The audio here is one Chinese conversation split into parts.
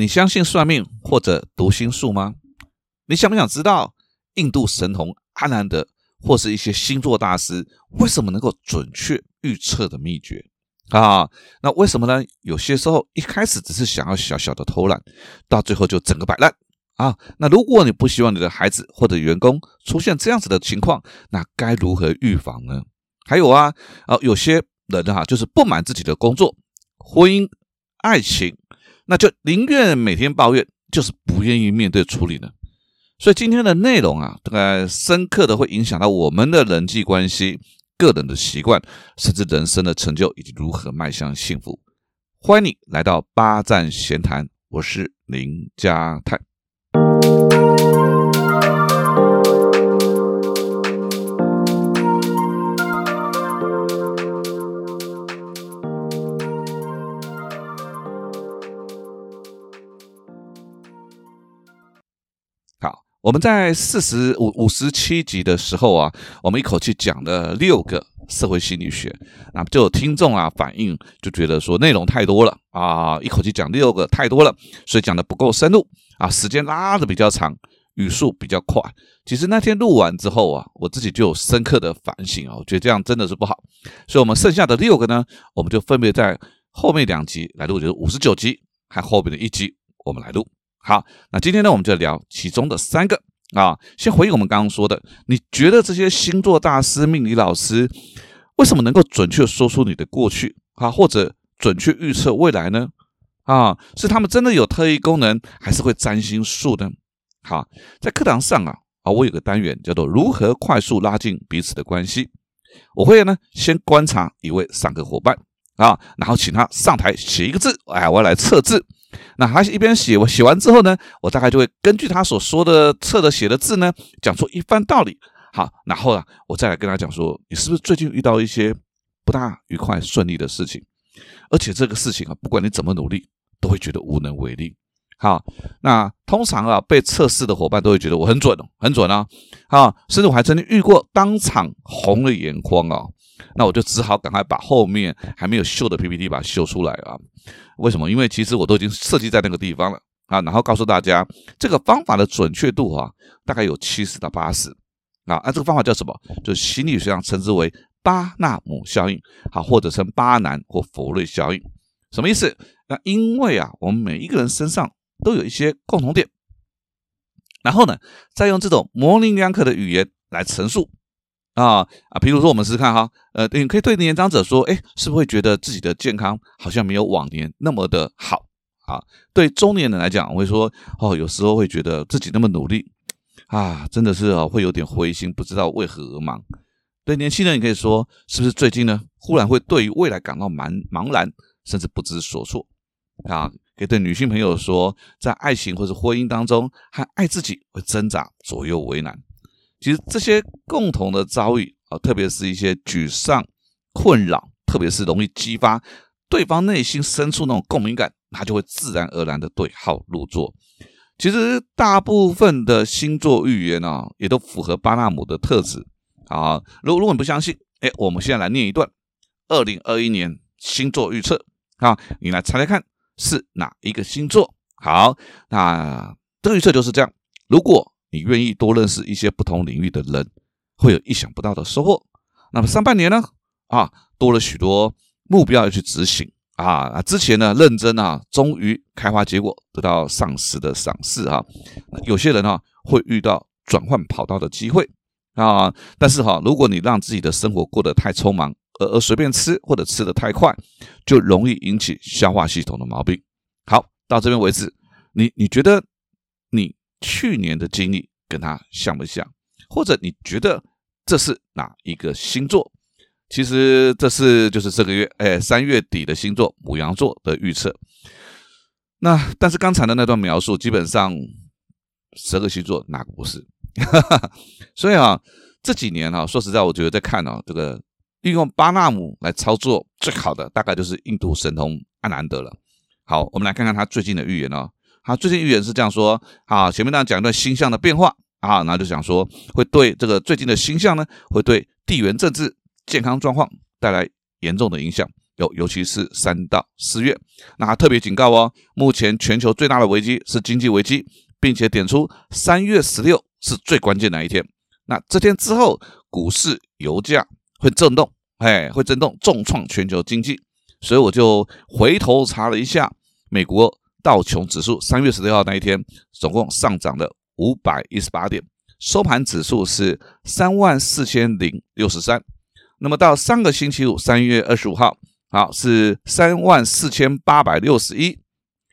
你相信算命或者读心术吗？你想不想知道印度神童阿南德或是一些星座大师为什么能够准确预测的秘诀啊？那为什么呢？有些时候一开始只是想要小小的偷懒，到最后就整个摆烂啊！那如果你不希望你的孩子或者员工出现这样子的情况，那该如何预防呢？还有啊，啊，有些人哈，就是不满自己的工作、婚姻、爱情，那就宁愿每天抱怨，就是不愿意面对处理呢。所以今天的内容啊，大概深刻的会影响到我们的人际关系、个人的习惯，甚至人生的成就以及如何迈向幸福。欢迎你来到八站闲谈，我是林家泰。我们在四十五五十七集的时候啊，我们一口气讲了六个社会心理学，那就有听众啊反映，就觉得说内容太多了啊，一口气讲六个太多了，所以讲的不够深入啊，时间拉的比较长，语速比较快。其实那天录完之后啊，我自己就有深刻的反省啊，我觉得这样真的是不好，所以我们剩下的六个呢，我们就分别在后面两集来录，就是五十九集和后面的一集，我们来录。好，那今天呢，我们就聊其中的三个啊。先回应我们刚刚说的，你觉得这些星座大师、命理老师为什么能够准确说出你的过去啊，或者准确预测未来呢？啊，是他们真的有特异功能，还是会占星术呢？好，在课堂上啊啊，我有个单元叫做如何快速拉近彼此的关系。我会呢先观察一位上课伙伴啊，然后请他上台写一个字，哎，我要来测字。那他一边写，我写完之后呢，我大概就会根据他所说的、测的、写的字呢，讲出一番道理。好，然后啊，我再来跟他讲说，你是不是最近遇到一些不大愉快、顺利的事情？而且这个事情啊，不管你怎么努力，都会觉得无能为力。好，那通常啊，被测试的伙伴都会觉得我很准，很准啊。啊，甚至我还曾经遇过当场红了眼眶啊。那我就只好赶快把后面还没有秀的 PPT 把它秀出来啊。为什么？因为其实我都已经设计在那个地方了啊，然后告诉大家这个方法的准确度啊，大概有七十到八十啊。啊，这个方法叫什么？就是心理学上称之为巴纳姆效应，好，或者称巴南或佛瑞效应。什么意思？那因为啊，我们每一个人身上都有一些共同点，然后呢，再用这种模棱两可的语言来陈述。啊啊，比如说我们试试看哈，呃，你可以对年长者说，哎，是不是会觉得自己的健康好像没有往年那么的好啊？对中年人来讲，我会说，哦，有时候会觉得自己那么努力啊，真的是哦，会有点灰心，不知道为何而忙。对年轻人，你可以说，是不是最近呢，忽然会对于未来感到茫茫然，甚至不知所措啊？可以对女性朋友说，在爱情或者婚姻当中，和爱自己会挣扎，左右为难。其实这些共同的遭遇啊，特别是一些沮丧、困扰，特别是容易激发对方内心深处那种共鸣感，他就会自然而然的对号入座。其实大部分的星座预言啊，也都符合巴纳姆的特质啊。如如果你不相信，哎，我们现在来念一段二零二一年星座预测啊，你来猜猜看是哪一个星座？好，那这个预测就是这样。如果你愿意多认识一些不同领域的人，会有意想不到的收获。那么上半年呢？啊，多了许多目标要去执行啊。之前呢，认真啊，终于开花结果，得到上司的赏识啊。有些人啊，会遇到转换跑道的机会啊。但是哈，如果你让自己的生活过得太匆忙，而而随便吃或者吃的太快，就容易引起消化系统的毛病。好，到这边为止，你你觉得你？去年的经历跟他像不像？或者你觉得这是哪一个星座？其实这是就是这个月哎三月底的星座母羊座的预测。那但是刚才的那段描述，基本上十二个星座哪个不是？所以啊，这几年啊，说实在，我觉得在看啊，这个利用巴纳姆来操作最好的，大概就是印度神童阿南德了。好，我们来看看他最近的预言哦。啊，最近预言是这样说。啊，前面那讲一段星象的变化啊，然后就想说会对这个最近的星象呢，会对地缘政治、健康状况带来严重的影响。尤尤其是三到四月。那他特别警告哦，目前全球最大的危机是经济危机，并且点出三月十六是最关键的一天。那这天之后，股市、油价会震动，哎，会震动，重创全球经济。所以我就回头查了一下，美国道琼指数三月十六号那一天，总共上涨了五百一十八点，收盘指数是三万四千零六十三。那么到上个星期五，三月二十五号，好是三万四千八百六十一，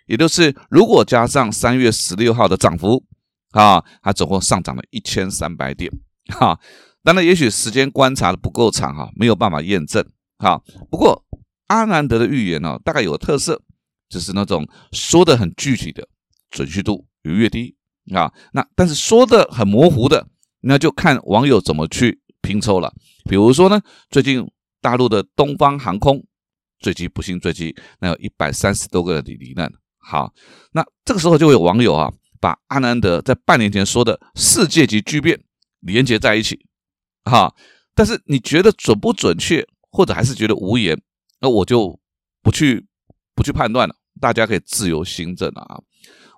也就是如果加上三月十六号的涨幅，啊，它总共上涨了一千三百点，哈。当然，也许时间观察的不够长，哈，没有办法验证，哈。不过阿南德的预言呢，大概有个特色，就是那种说的很具体的，准确度越低，啊，那但是说的很模糊的，那就看网友怎么去。拼凑了，比如说呢，最近大陆的东方航空坠机，不幸坠机，那有一百三十多个人罹难。好，那这个时候就会有网友啊，把阿南德在半年前说的世界级巨变连接在一起，哈。但是你觉得准不准确，或者还是觉得无言，那我就不去不去判断了，大家可以自由行政啊。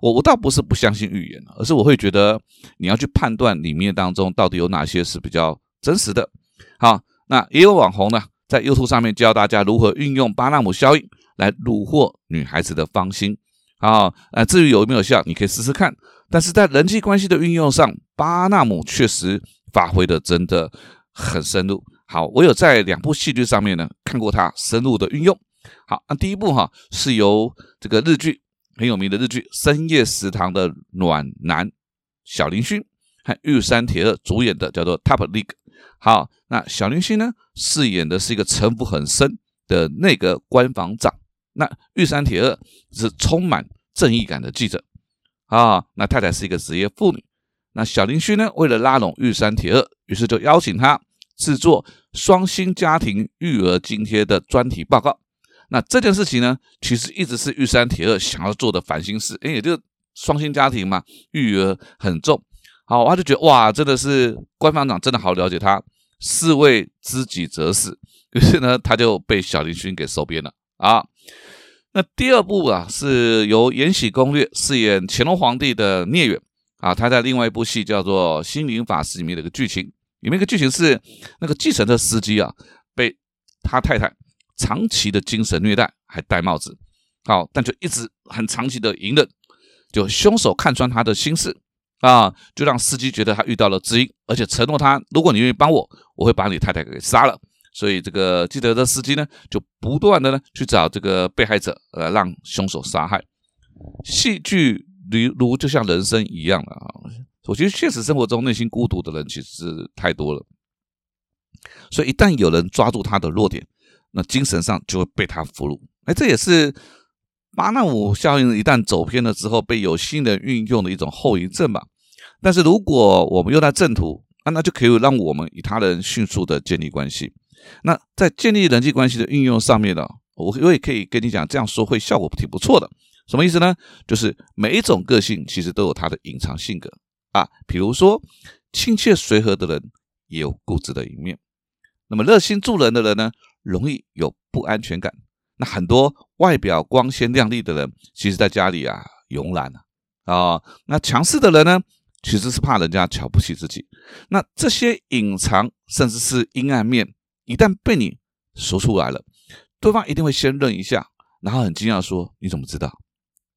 我我倒不是不相信预言，而是我会觉得你要去判断里面当中到底有哪些是比较。真实的，好，那也有网红呢，在 YouTube 上面教大家如何运用巴纳姆效应来虏获女孩子的芳心，啊，呃，至于有没有效，你可以试试看。但是在人际关系的运用上，巴纳姆确实发挥的真的很深入。好，我有在两部戏剧上面呢看过他深入的运用。好，那第一部哈是由这个日剧很有名的日剧《深夜食堂》的暖男小林薰和玉山铁二主演的，叫做《Top League》。好，那小林星呢？饰演的是一个城府很深的内阁官房长。那玉山铁二是充满正义感的记者。啊，那太太是一个职业妇女。那小林勋呢？为了拉拢玉山铁二，于是就邀请他制作双薪家庭育儿津贴的专题报告。那这件事情呢，其实一直是玉山铁二想要做的烦心事。哎，也就双薪家庭嘛，育儿很重。好，他就觉得哇，真的是官方长真的好了解他，士为知己者死。于是呢，他就被小林勋给收编了啊。那第二部啊，是由《延禧攻略》饰演乾隆皇帝的聂远啊，他在另外一部戏叫做《心灵法师》里面的一个剧情，里面一个剧情是那个计程车司机啊，被他太太长期的精神虐待，还戴帽子，好，但就一直很长期的隐忍，就凶手看穿他的心事。啊，就让司机觉得他遇到了知音，而且承诺他，如果你愿意帮我，我会把你太太给杀了。所以这个记得的司机呢，就不断的呢去找这个被害者，呃，让凶手杀害。戏剧如如就像人生一样了啊！我觉得现实生活中内心孤独的人其实是太多了，所以一旦有人抓住他的弱点，那精神上就会被他俘虏。哎，这也是。巴纳姆效应一旦走偏了之后，被有心人运用的一种后遗症吧。但是如果我们用在正途，啊，那就可以让我们与他人迅速的建立关系。那在建立人际关系的运用上面呢，我我也可以跟你讲，这样说会效果挺不错的。什么意思呢？就是每一种个性其实都有它的隐藏性格啊。比如说，亲切随和的人也有固执的一面。那么热心助人的人呢，容易有不安全感。那很多外表光鲜亮丽的人，其实在家里啊慵懒啊啊。那强势的人呢，其实是怕人家瞧不起自己。那这些隐藏甚至是阴暗面，一旦被你说出来了，对方一定会先愣一下，然后很惊讶说：“你怎么知道？”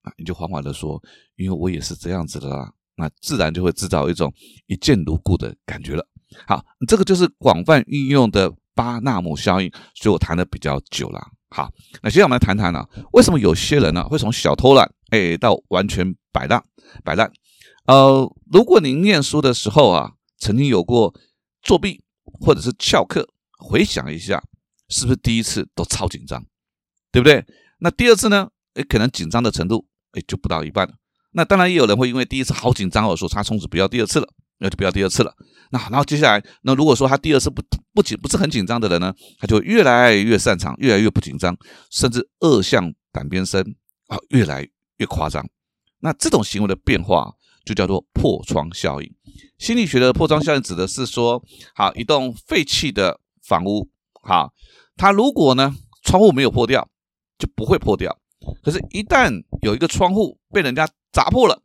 啊，你就缓缓的说：“因为我也是这样子的啦。”那自然就会制造一种一见如故的感觉了。好，这个就是广泛运用的巴纳姆效应，所以我谈的比较久了。好，那接下来我们来谈谈呢，为什么有些人呢会从小偷懒，哎，到完全摆烂摆烂？呃，如果您念书的时候啊，曾经有过作弊或者是翘课，回想一下，是不是第一次都超紧张，对不对？那第二次呢，哎，可能紧张的程度，哎，就不到一半了。那当然也有人会因为第一次好紧张而说，他从此不要第二次了。那就不要第二次了。那然后接下来，那如果说他第二次不不紧不是很紧张的人呢，他就越来越擅长，越来越不紧张，甚至恶向胆边生啊，越来越夸张。那这种行为的变化就叫做破窗效应。心理学的破窗效应指的是说，好一栋废弃的房屋，好，它如果呢窗户没有破掉，就不会破掉。可是，一旦有一个窗户被人家砸破了，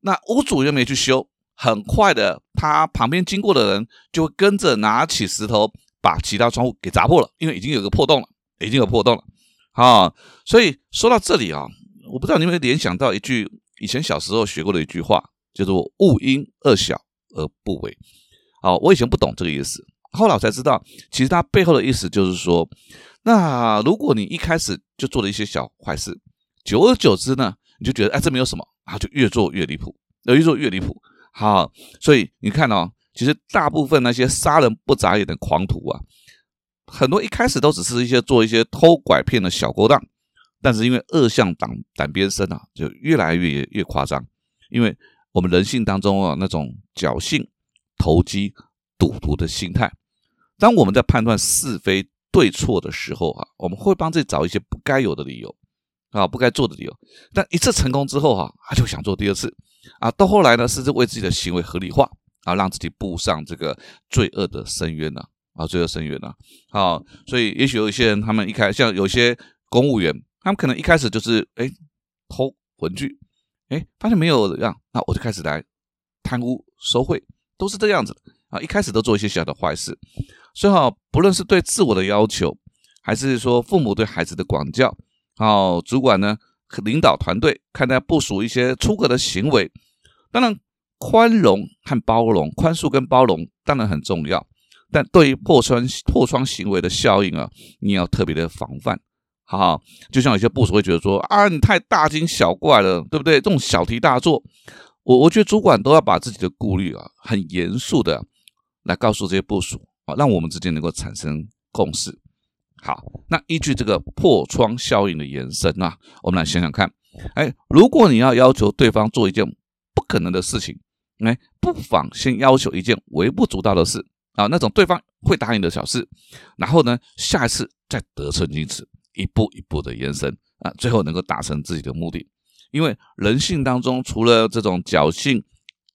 那屋主又没去修，很快的，他旁边经过的人就会跟着拿起石头把其他窗户给砸破了，因为已经有个破洞了，已经有破洞了。啊，所以说到这里啊，我不知道你有没有联想到一句以前小时候学过的一句话，叫做“勿因恶小而不为”。好，我以前不懂这个意思，后来我才知道，其实它背后的意思就是说，那如果你一开始就做了一些小坏事，久而久之呢，你就觉得哎，这没有什么，然后就越做越离谱，越做越离谱。好，所以你看哦，其实大部分那些杀人不眨眼的狂徒啊，很多一开始都只是一些做一些偷拐骗的小勾当，但是因为恶向胆胆边生啊，就越来越越夸张。因为我们人性当中啊，那种侥幸。投机、赌徒的心态。当我们在判断是非对错的时候，啊，我们会帮自己找一些不该有的理由，啊，不该做的理由。但一次成功之后，哈，他就想做第二次，啊，到后来呢，甚至为自己的行为合理化，啊，让自己步上这个罪恶的深渊呢，啊，罪恶深渊呢，好，所以也许有一些人，他们一开，像有些公务员，他们可能一开始就是哎偷文具，哎，发现没有样，那我就开始来贪污收贿。都是这样子啊！一开始都做一些小的坏事，所以哈，不论是对自我的要求，还是说父母对孩子的管教，好，主管呢领导团队看待部署一些出格的行为，当然宽容和包容，宽恕跟包容当然很重要，但对于破窗破窗行为的效应啊，你要特别的防范，好好，就像有些部署会觉得说啊，你太大惊小怪了，对不对？这种小题大做。我我觉得主管都要把自己的顾虑啊，很严肃的来告诉这些部署啊，让我们之间能够产生共识。好，那依据这个破窗效应的延伸啊，我们来想想看，哎，如果你要要求对方做一件不可能的事情，哎，不妨先要求一件微不足道的事啊，那种对方会答应的小事，然后呢，下一次再得寸进尺，一步一步的延伸啊，最后能够达成自己的目的。因为人性当中，除了这种侥幸、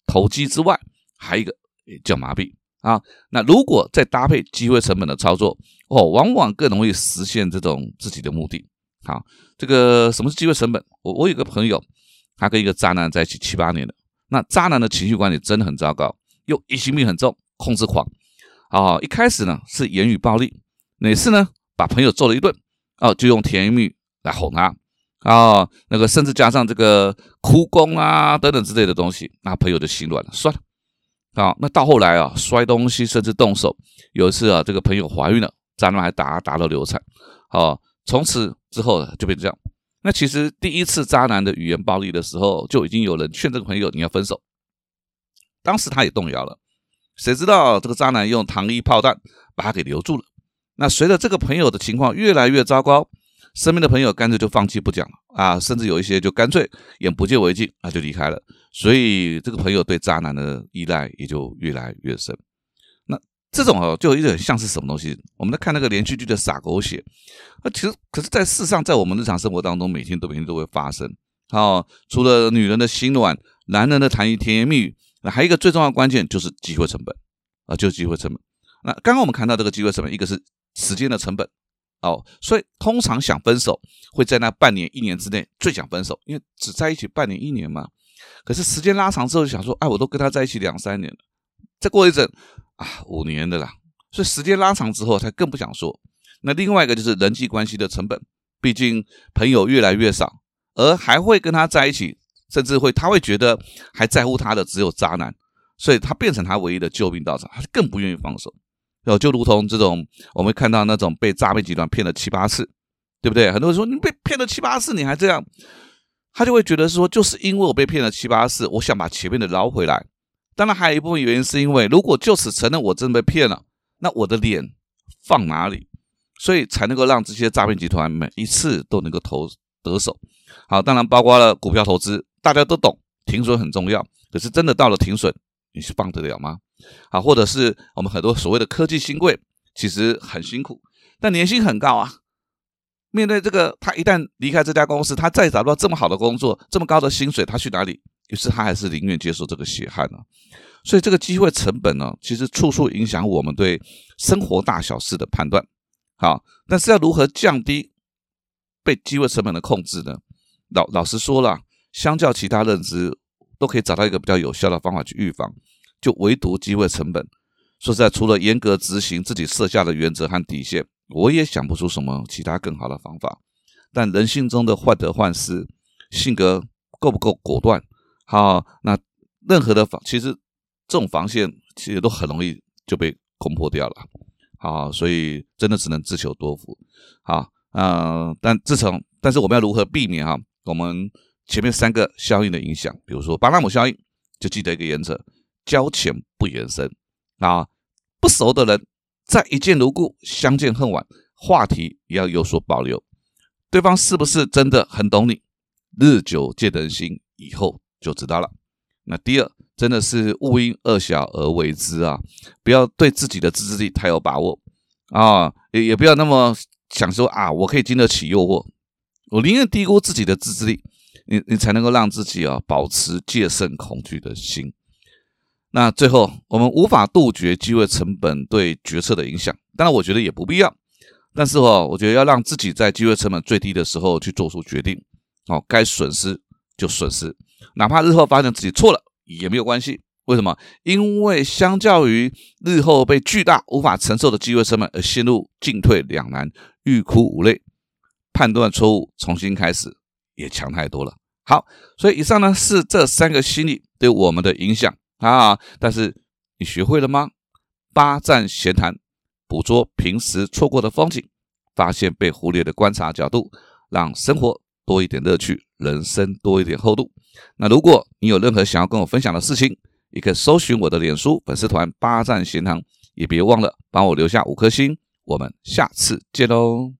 投机之外，还有一个叫麻痹啊。那如果再搭配机会成本的操作，哦，往往更容易实现这种自己的目的。好，这个什么是机会成本？我我有个朋友，他跟一个渣男在一起七八年了。那渣男的情绪管理真的很糟糕，又疑心病很重，控制狂。啊，一开始呢是言语暴力，哪次呢把朋友揍了一顿，哦，就用甜言蜜语来哄他。啊，那个甚至加上这个哭功啊等等之类的东西，那朋友就心软了，算了。啊，那到后来啊，摔东西甚至动手，有一次啊，这个朋友怀孕了，渣男还打打到流产。好，从此之后就变这样。那其实第一次渣男的语言暴力的时候，就已经有人劝这个朋友你要分手。当时他也动摇了，谁知道这个渣男用糖衣炮弹把他给留住了。那随着这个朋友的情况越来越糟糕。身边的朋友干脆就放弃不讲了啊，甚至有一些就干脆眼不见为净啊，就离开了。所以这个朋友对渣男的依赖也就越来越深。这种哦，就有点像是什么东西？我们在看那个连续剧的撒狗血，那其实可是，在事实上，在我们日常生活当中，每天都每天都会发生。好，除了女人的心软，男人的谈言甜言蜜语，那还有一个最重要的关键就是机会成本啊，就是机会成本。那刚刚我们看到这个机会成本，一个是时间的成本。哦，所以通常想分手会在那半年、一年之内最想分手，因为只在一起半年、一年嘛。可是时间拉长之后，想说，哎，我都跟他在一起两三年了，再过一阵啊，五年的啦。所以时间拉长之后，他更不想说。那另外一个就是人际关系的成本，毕竟朋友越来越少，而还会跟他在一起，甚至会他会觉得还在乎他的只有渣男，所以他变成他唯一的救命稻草，他更不愿意放手。哦，就如同这种，我们看到那种被诈骗集团骗了七八次，对不对？很多人说你被骗了七八次，你还这样，他就会觉得说，就是因为我被骗了七八次，我想把前面的捞回来。当然，还有一部分原因是因为，如果就此承认我真的被骗了，那我的脸放哪里？所以才能够让这些诈骗集团每一次都能够投得手。好，当然包括了股票投资，大家都懂，停损很重要。可是真的到了停损，你是放得了吗？啊，或者是我们很多所谓的科技新贵，其实很辛苦，但年薪很高啊。面对这个，他一旦离开这家公司，他再找不到这么好的工作，这么高的薪水，他去哪里？于是他还是宁愿接受这个血汗呢。所以这个机会成本呢，其实处处影响我们对生活大小事的判断。好，但是要如何降低被机会成本的控制呢？老老实说了，相较其他认知，都可以找到一个比较有效的方法去预防，就唯独机会成本。说实在，除了严格执行自己设下的原则和底线，我也想不出什么其他更好的方法。但人性中的患得患失，性格够不够果断？好，那任何的防，其实这种防线其实都很容易就被攻破掉了。好，所以真的只能自求多福。好，嗯，但自从，但是我们要如何避免哈？我们前面三个效应的影响，比如说巴纳姆效应，就记得一个原则：交浅不言深。啊，不熟的人再一见如故，相见恨晚，话题也要有所保留。对方是不是真的很懂你？日久见人心，以后就知道了。那第二，真的是勿因恶小而为之啊！不要对自己的自制力太有把握啊，也也不要那么想说啊，我可以经得起诱惑。我宁愿低估自己的自制力，你你才能够让自己啊保持戒慎恐惧的心。那最后，我们无法杜绝机会成本对决策的影响，当然我觉得也不必要。但是哦，我觉得要让自己在机会成本最低的时候去做出决定，哦，该损失就损失，哪怕日后发现自己错了也没有关系。为什么？因为相较于日后被巨大无法承受的机会成本而陷入进退两难、欲哭无泪，判断错误重新开始也强太多了。好，所以以上呢是这三个心理对我们的影响。啊！但是你学会了吗？八站闲谈，捕捉平时错过的风景，发现被忽略的观察角度，让生活多一点乐趣，人生多一点厚度。那如果你有任何想要跟我分享的事情，也可以搜寻我的脸书粉丝团“八站闲谈”，也别忘了帮我留下五颗星。我们下次见喽！